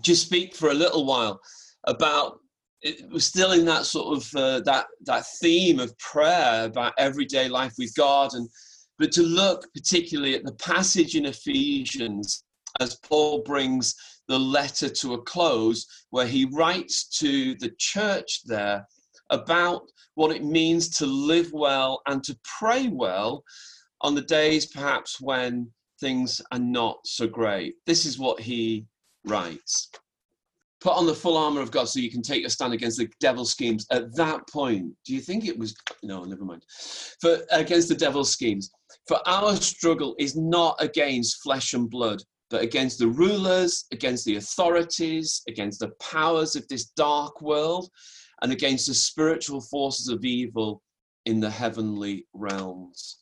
just speak for a little while about it was still in that sort of uh, that that theme of prayer about everyday life with God, and but to look particularly at the passage in Ephesians as Paul brings the letter to a close, where he writes to the church there about what it means to live well and to pray well on the days perhaps when things are not so great. This is what he writes put on the full armor of God so you can take your stand against the devil's schemes. At that point, do you think it was? No, never mind. For against the devil's schemes. For our struggle is not against flesh and blood, but against the rulers, against the authorities, against the powers of this dark world, and against the spiritual forces of evil in the heavenly realms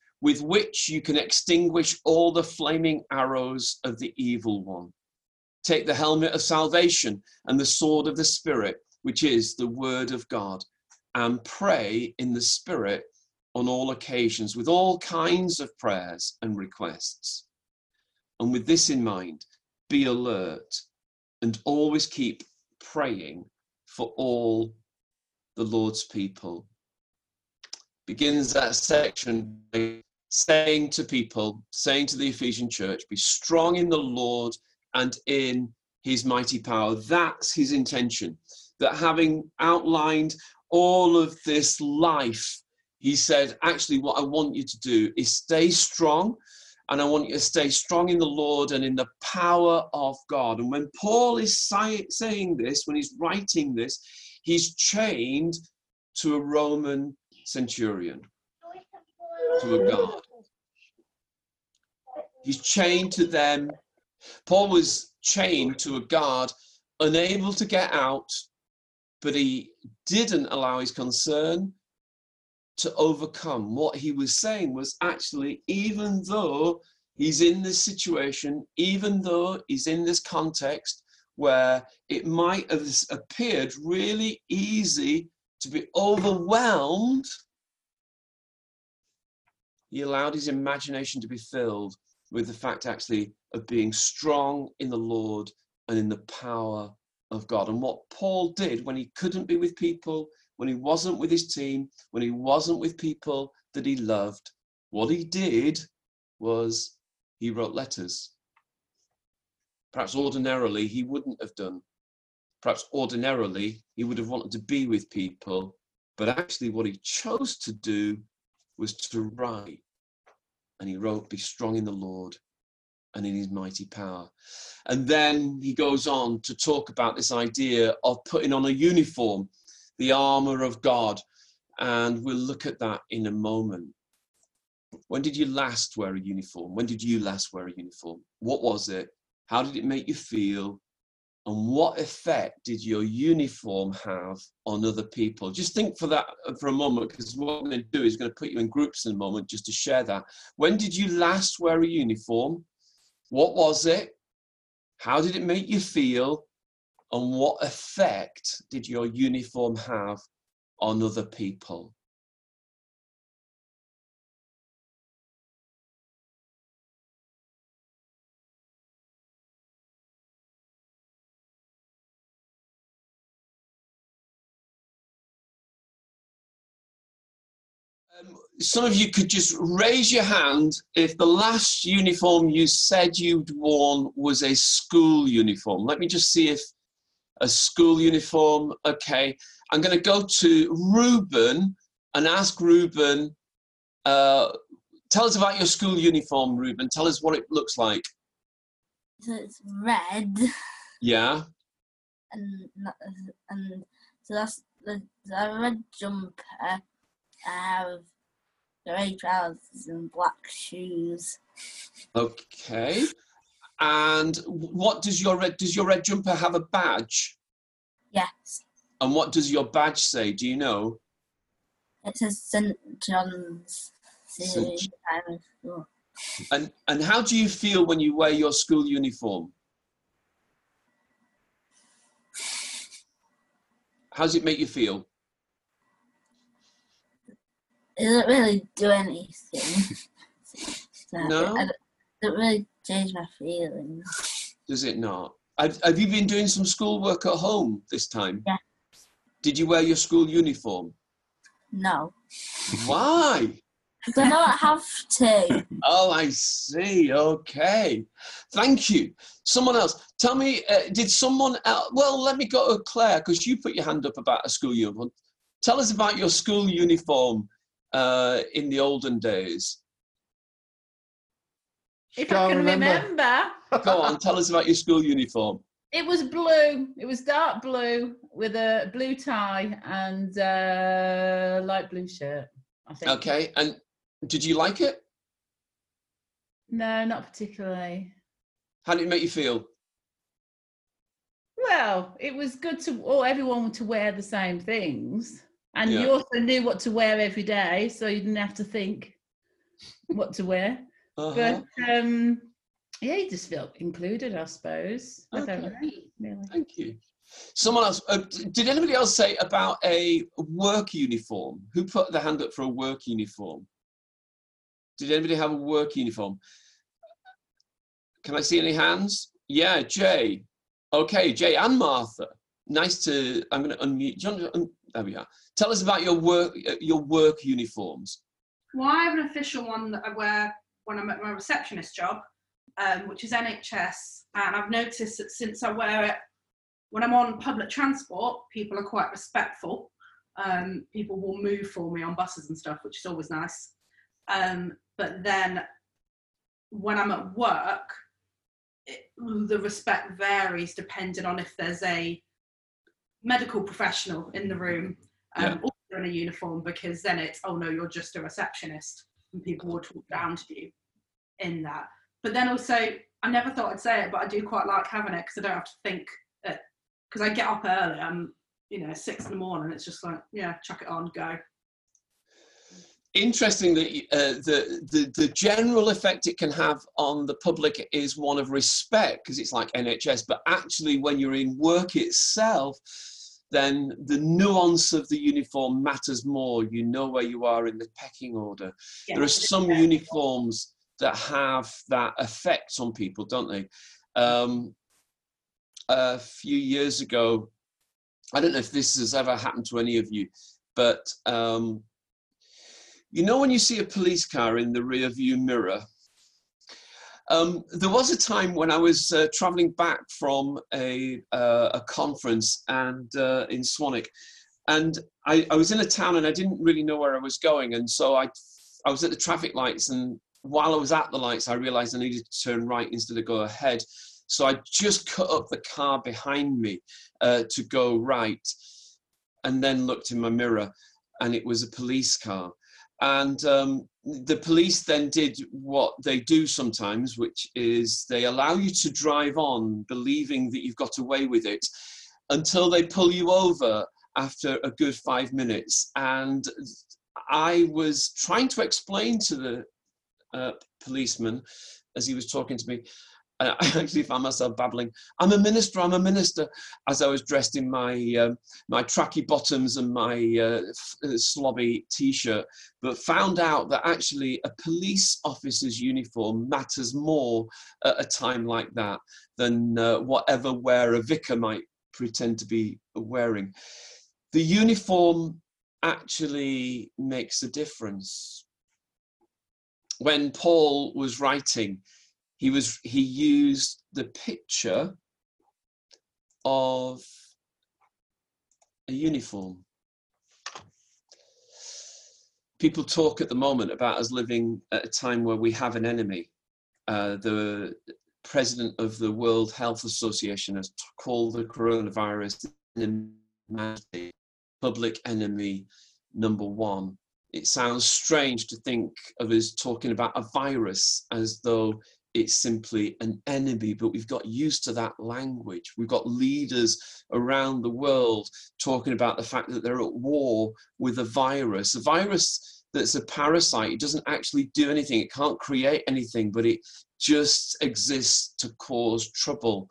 with which you can extinguish all the flaming arrows of the evil one. Take the helmet of salvation and the sword of the Spirit, which is the word of God, and pray in the Spirit on all occasions with all kinds of prayers and requests. And with this in mind, be alert and always keep praying for all the Lord's people. Begins that section saying to people, saying to the Ephesian church, be strong in the Lord and in his mighty power. That's his intention. That having outlined all of this life, he said, actually, what I want you to do is stay strong. And I want you to stay strong in the Lord and in the power of God. And when Paul is saying this, when he's writing this, he's chained to a Roman centurion to a God. He's chained to them. Paul was chained to a guard, unable to get out, but he didn't allow his concern to overcome. What he was saying was actually, even though he's in this situation, even though he's in this context where it might have appeared really easy to be overwhelmed he allowed his imagination to be filled with the fact actually of being strong in the Lord and in the power of God. And what Paul did when he couldn't be with people, when he wasn't with his team, when he wasn't with people that he loved, what he did was he wrote letters. Perhaps ordinarily he wouldn't have done. Perhaps ordinarily he would have wanted to be with people, but actually what he chose to do was to write. And he wrote, Be strong in the Lord and in his mighty power. And then he goes on to talk about this idea of putting on a uniform, the armor of God. And we'll look at that in a moment. When did you last wear a uniform? When did you last wear a uniform? What was it? How did it make you feel? And what effect did your uniform have on other people? Just think for that for a moment because what i'm going to do is going to put you in groups in a moment just to share that. When did you last wear a uniform? What was it? How did it make you feel? And what effect did your uniform have on other people some of you could just raise your hand if the last uniform you said you'd worn was a school uniform. Let me just see if a school uniform. Okay, I'm going to go to Ruben and ask Ruben. Uh, tell us about your school uniform, Ruben. Tell us what it looks like. So it's red. Yeah. And and so that's the, the red jumper have grey trousers and black shoes. Okay. And what does your red does your red jumper have a badge? Yes. And what does your badge say? Do you know? It says St. John's. St. Primary School. And and how do you feel when you wear your school uniform? How does it make you feel? It doesn't really do anything. so No? I don't, don't really change my feelings. Does it not? Have, have you been doing some schoolwork at home this time? Yeah. Did you wear your school uniform? No. Why? Because I don't have to. Oh, I see. Okay. Thank you. Someone else. Tell me, uh, did someone else? Well, let me go to Claire because you put your hand up about a school uniform. Tell us about your school uniform uh, in the olden days. If Can't I can remember. remember. Go on, tell us about your school uniform. It was blue. It was dark blue with a blue tie and uh, light blue shirt. I think. Okay. And did you like it? No, not particularly. How did it make you feel? Well, it was good to all everyone to wear the same things, and Yeah. you also knew what to wear every day, so you didn't have to think what to wear. Uh-huh. But um, yeah, you just felt included, I suppose. I don't Okay. know. Really. Thank you. Someone else. Uh, did anybody else say about a work uniform? Who put the hand up for a work uniform? Did anybody have a work uniform? Can I see any hands? Yeah, Jay. Okay, Jay and Martha. Nice to. I'm going to unmute. un- there we are. Tell us about your work. uh, Your work uniforms. Well, I have an official one that I wear when I'm at my receptionist job, um, which is NHS. And I've noticed that since I wear it when I'm on public transport, people are quite respectful. Um, people will move for me on buses and stuff, which is always nice. Um, but then when I'm at work, it, the respect varies depending on if there's a medical professional in the room um, or in a uniform, because then it's, oh no, you're just a receptionist, and people will talk down to you in that. But then also, I never thought I'd say it, but I do quite like having it because I don't have to think. Because I get up early, I'm, you know, six in the morning. It's just like, yeah, chuck it on, go. Interesting that uh, the, the the general effect it can have on the public is one of respect because it's like NHS, but actually when you're in work itself, then the nuance of the uniform matters more. You know where you are in the pecking order. Yeah. There are some uniforms that have that effect on people, don't they? Um, a few years ago, I don't know if this has ever happened to any of you, but um, you know when you see a police car in the rear view mirror? Um, there was a time when I was uh, traveling back from a, uh, a conference and uh, in Swanwick, and I, I was in a town and I didn't really know where I was going, and so I, I was at the traffic lights, and while I was at the lights, I realised I needed to turn right instead of go ahead. So I just cut up the car behind me uh, to go right, and then looked in my mirror, and it was a police car. And um, the police then did what they do sometimes, which is they allow you to drive on, believing that you've got away with it, until they pull you over after a good five minutes. And I was trying to explain to the uh, policeman as he was talking to me. I actually found myself babbling. I'm a minister. I'm a minister. As I was dressed in my um, my tracky bottoms and my uh, f- slobby t-shirt, but found out that actually a police officer's uniform matters more at a time like that than uh, whatever wear a vicar might pretend to be wearing. The uniform actually makes a difference. When Paul was writing, he was he used the picture of a uniform. People talk at the moment about us living at a time where we have an enemy. Uh, the president of the World Health Association has called the coronavirus public enemy number one. It sounds strange to think of us talking about a virus as though it's simply an enemy, but we've got used to that language. We've got leaders around the world talking about the fact that they're at war with a virus. A virus that's a parasite, it doesn't actually do anything, it can't create anything, but it just exists to cause trouble.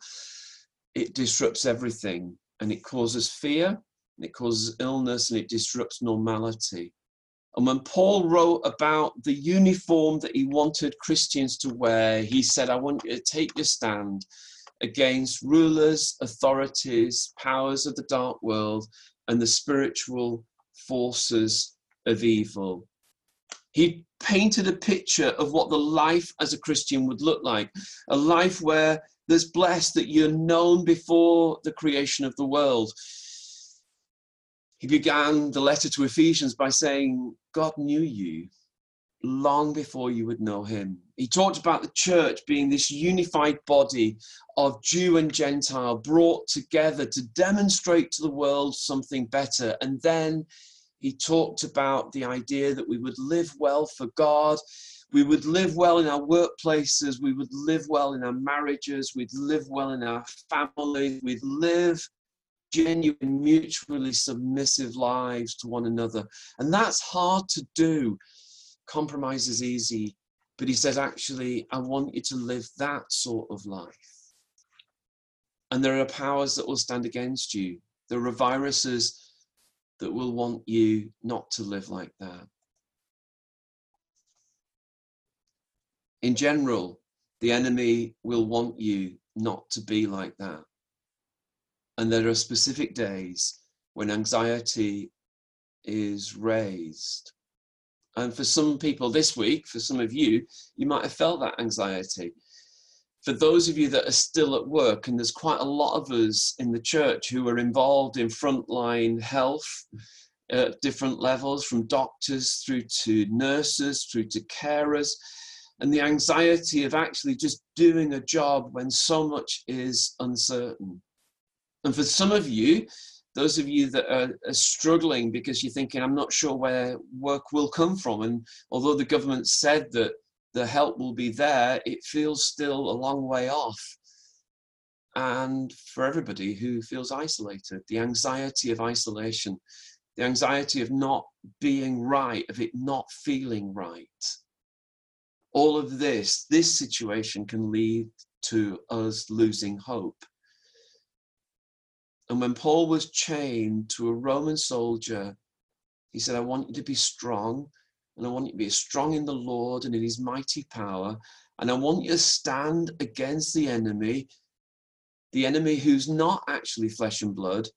It disrupts everything and it causes fear, and it causes illness, and it disrupts normality. And when Paul wrote about the uniform that he wanted Christians to wear, he said, I want you to take your stand against rulers, authorities, powers of the dark world, and the spiritual forces of evil. He painted a picture of what the life as a Christian would look like a life where there's blessed that you're known before the creation of the world he began the letter to Ephesians by saying, God knew you long before you would know him. He talked about the church being this unified body of Jew and Gentile brought together to demonstrate to the world something better. And then he talked about the idea that we would live well for God. We would live well in our workplaces. We would live well in our marriages. We'd live well in our families. We'd live genuine, mutually submissive lives to one another. And that's hard to do. Compromise is easy. But he says, actually, I want you to live that sort of life. And there are powers that will stand against you. There are viruses that will want you not to live like that. In general, the enemy will want you not to be like that. And there are specific days when anxiety is raised. And for some people this week, for some of you, you might have felt that anxiety. For those of you that are still at work, and there's quite a lot of us in the church who are involved in frontline health at different levels, from doctors through to nurses, through to carers, and the anxiety of actually just doing a job when so much is uncertain. And for some of you, those of you that are, are, struggling because you're thinking, I'm not sure where work will come from. And although the government said that the help will be there, it feels still a long way off. And for everybody who feels isolated, the anxiety of isolation, the anxiety of not being right, of it not feeling right. All of this, this situation can lead to us losing hope and when Paul was chained to a Roman soldier, he said, I want you to be strong, and I want you to be strong in the Lord and in his mighty power. And I want you to stand against the enemy, the enemy who's not actually flesh and blood,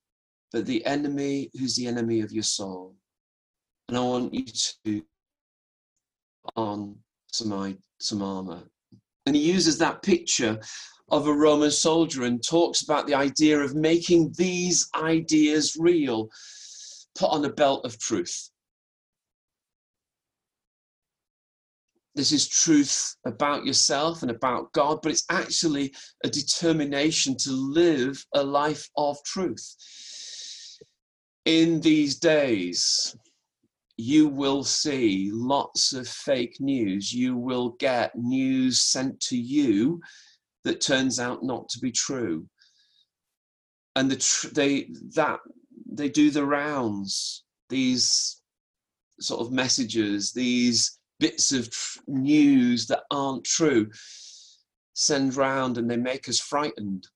but the enemy who's the enemy of your soul. And I want you to on some, some armor. And he uses that picture of a Roman soldier and talks about the idea of making these ideas real. Put on a belt of truth. This is truth about yourself and about God, but it's actually a determination to live a life of truth. In these days, you will see lots of fake news. You will get news sent to you that turns out not to be true. And the tr- they that they do the rounds. These sort of messages, these bits of tr- news that aren't true, send round and they make us frightened.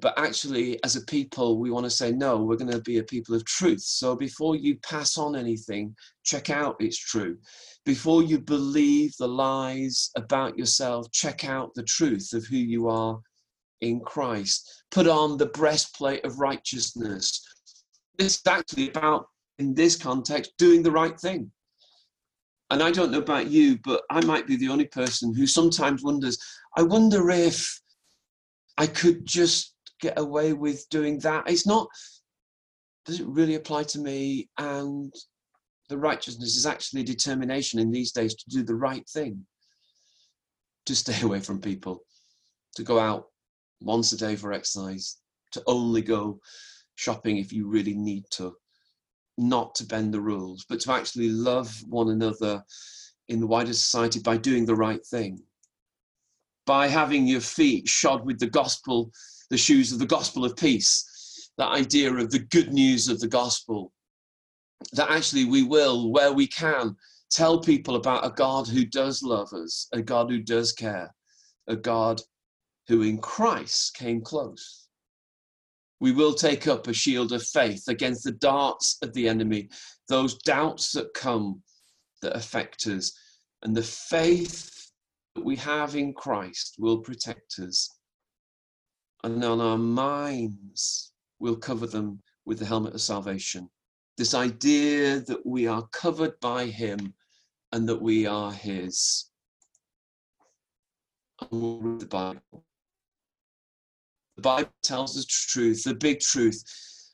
But actually, as a people, we want to say, no, we're going to be a people of truth. So before you pass on anything, check out it's true before you believe the lies about yourself, check out the truth of who you are in Christ. Put on the breastplate of righteousness. This is actually about, in this context, doing the right thing. And I don't know about you, but I might be the only person who sometimes wonders I wonder if I could just get away with doing that. It's not, does it really apply to me? And the righteousness is actually determination in these days to do the right thing, to stay away from people, to go out once a day for exercise, to only go shopping if you really need to, not to bend the rules, but to actually love one another in the wider society by doing the right thing. by having your feet shod with the gospel, the shoes of the gospel of peace, that idea of the good news of the gospel. That actually we will, where we can, tell people about a God who does love us, a God who does care, a God who in Christ came close. We will take up a shield of faith against the darts of the enemy, those doubts that come that affect us. And the faith that we have in Christ will protect us. And on our minds, we'll cover them with the helmet of salvation. This idea that we are covered by Him and that we are His. And we'll read the Bible. The Bible tells us the truth, the big truth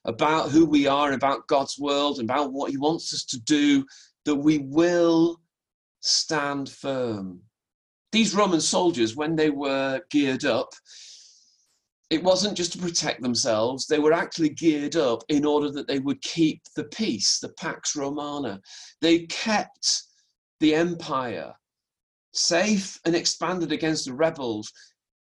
about who we are, about God's world, about what He wants us to do, that we will stand firm. These Roman soldiers, when they were geared up, it wasn't just to protect themselves, they were actually geared up in order that they would keep the peace, the Pax Romana. They kept the empire safe and expanded against the rebels.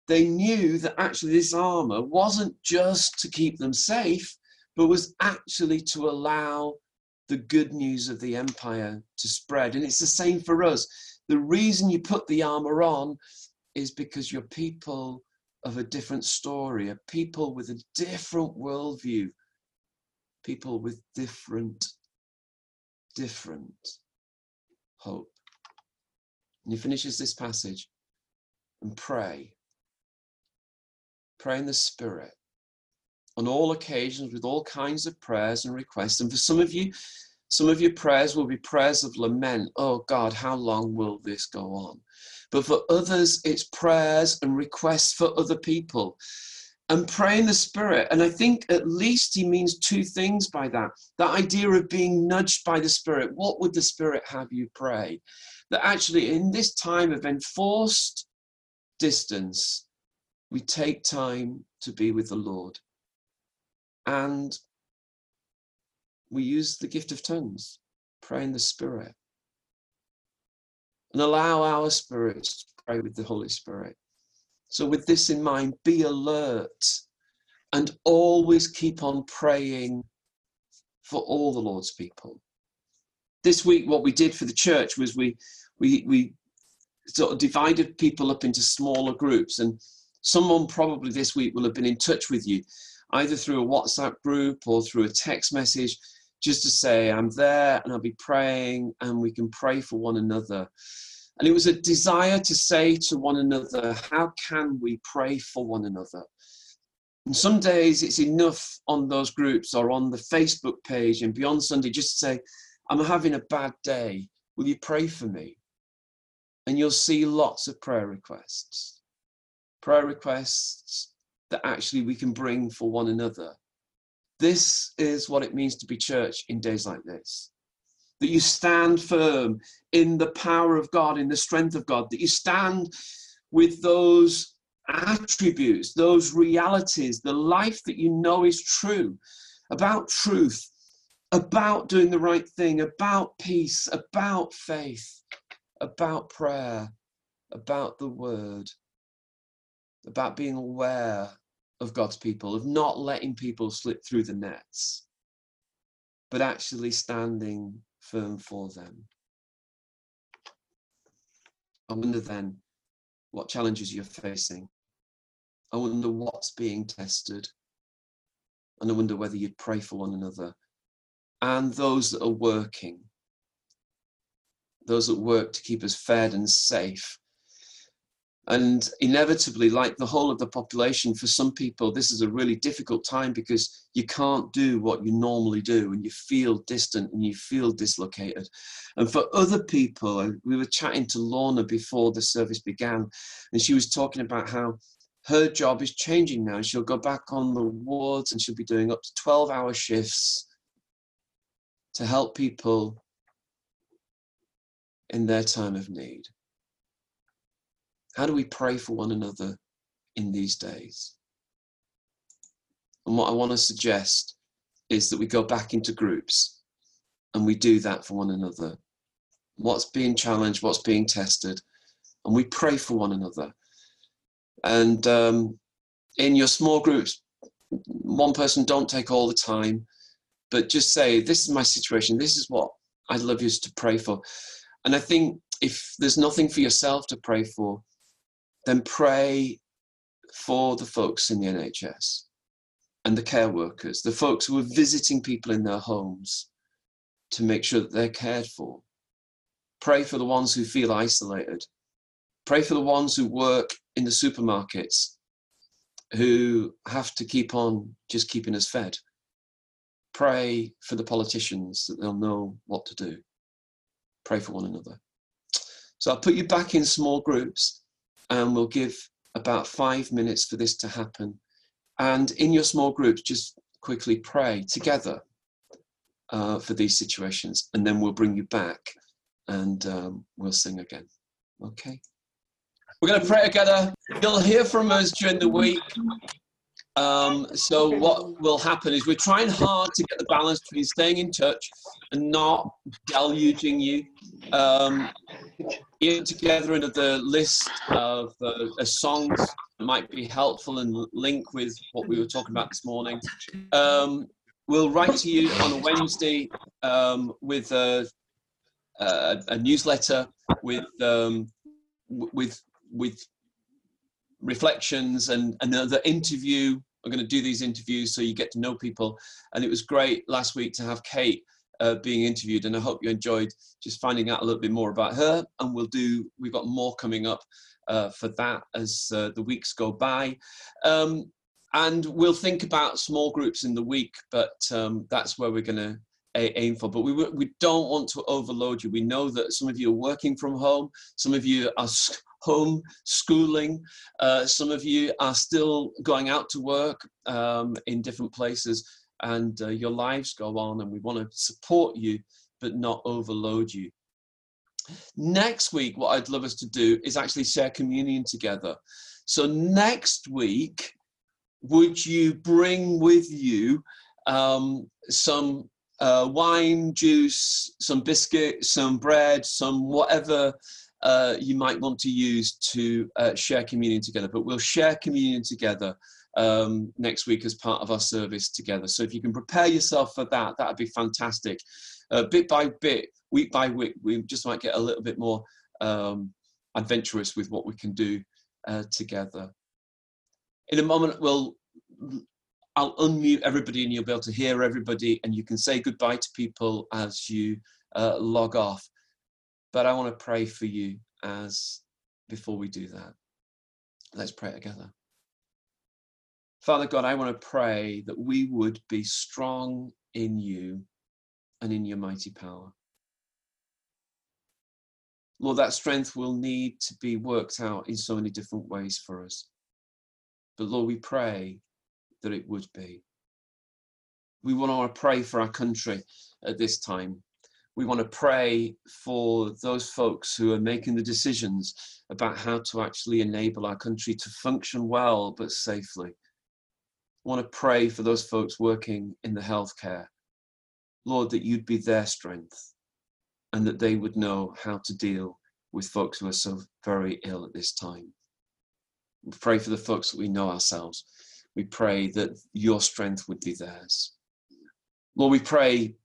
They knew that actually this armor wasn't just to keep them safe, but was actually to allow the good news of the empire to spread. And it's the same for us. The reason you put the armor on is because you're people of a different story, a people with a different worldview, people with different, different hope. And he finishes this passage and pray. Pray in the Spirit on all occasions with all kinds of prayers and requests. And for some of you, some of your prayers will be prayers of lament. Oh God, how long will this go on? But for others, it's prayers and requests for other people. And pray in the Spirit. And I think at least he means two things by that. That idea of being nudged by the Spirit. What would the Spirit have you pray? That actually, in this time of enforced distance, we take time to be with the Lord. And we use the gift of tongues, pray in the Spirit, and allow our spirits to pray with the Holy Spirit. So, with this in mind, be alert and always keep on praying for all the Lord's people. This week, what we did for the church was we we we sort of divided people up into smaller groups, and someone probably this week will have been in touch with you, either through a WhatsApp group or through a text message, just to say, I'm there and I'll be praying and we can pray for one another. And it was a desire to say to one another, how can we pray for one another? And some days it's enough on those groups or on the Facebook page and beyond Sunday just to say, I'm having a bad day. Will you pray for me? And you'll see lots of prayer requests. Prayer requests that actually we can bring for one another. This is what it means to be church in days like this. That you stand firm in the power of God, in the strength of God, that you stand with those attributes, those realities, the life that you know is true, about truth, about doing the right thing, about peace, about faith, about prayer, about the word, about being aware of God's people, of not letting people slip through the nets, but actually standing firm for them. I wonder then what challenges you're facing. I wonder what's being tested. And I wonder whether you'd pray for one another and those that are working, those that work to keep us fed and safe and inevitably, like the whole of the population, for some people, this is a really difficult time because you can't do what you normally do and you feel distant and you feel dislocated. And for other people, uh, we were chatting to Lorna before the service began, and she was talking about how her job is changing now. She'll go back on the wards and she'll be doing up to 12 hour shifts to help people in their time of need. How do we pray for one another in these days? And what I want to suggest is that we go back into groups and we do that for one another. What's being challenged, what's being tested, and we pray for one another. And um, in your small groups, one person don't take all the time, but just say, This is my situation. This is what I'd love you to pray for. And I think if there's nothing for yourself to pray for, then pray for the folks in the NHS and the care workers, the folks who are visiting people in their homes to make sure that they're cared for. Pray for the ones who feel isolated. Pray for the ones who work in the supermarkets who have to keep on just keeping us fed. Pray for the politicians that they'll know what to do. Pray for one another. So I'll put you back in small groups and we'll give about five minutes for this to happen. And in your small groups, just quickly pray together uh, for these situations, and then we'll bring you back and um, we'll sing again. Okay? We're going to pray together. You'll hear from us during the week. Um, so what will happen is we're trying hard to get the balance between staying in touch and not deluging you. Um, together another list of uh, songs that might be helpful and link with what we were talking about this morning. Um, we'll write to you on a Wednesday um, with a, a, a, newsletter with um, with with reflections and another interview. I'm going to do these interviews so you get to know people. And it was great last week to have Kate uh, being interviewed, and I hope you enjoyed just finding out a little bit more about her. And we'll do. We've got more coming up uh, for that as uh, the weeks go by. Um, and we'll think about small groups in the week, but um, that's where we're going to aim for. But we, we don't want to overload you. We know that some of you are working from home, some of you are home schooling, uh, some of you are still going out to work um, in different places, and uh, your lives go on, and we want to support you but not overload you. Next week, what I'd love us to do is actually share communion together. So, next week, would you bring with you um, some uh, wine, juice, some biscuit, some bread, some whatever uh, you might want to use to uh, share communion together. But we'll share communion together um, next week as part of our service together. So if you can prepare yourself for that, that would be fantastic. Uh, bit by bit, week by week, we just might get a little bit more um, adventurous with what we can do uh, together. In a moment, we'll I'll unmute everybody and you'll be able to hear everybody and you can say goodbye to people as you uh, log off. But I want to pray for you as before we do that. Let's pray together. Father God, I want to pray that we would be strong in you and in your mighty power. Lord, that strength will need to be worked out in so many different ways for us. But Lord, we pray that it would be. We want to pray for our country at this time. We want to pray for those folks who are making the decisions about how to actually enable our country to function well but safely. I want to pray for those folks working in the healthcare. Lord, that you'd be their strength and that they would know how to deal with folks who are so very ill at this time. We pray for the folks that we know ourselves we pray that your strength would be theirs. Lord, we pray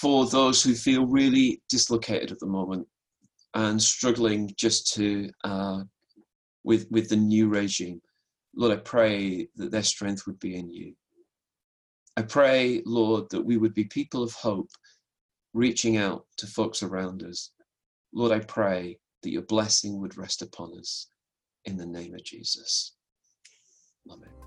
for those who feel really dislocated at the moment and struggling just to uh, with with the new regime. Lord, I pray that their strength would be in you. I pray, Lord, that we would be people of hope, reaching out to folks around us. Lord, I pray that your blessing would rest upon us in the name of Jesus. Amen.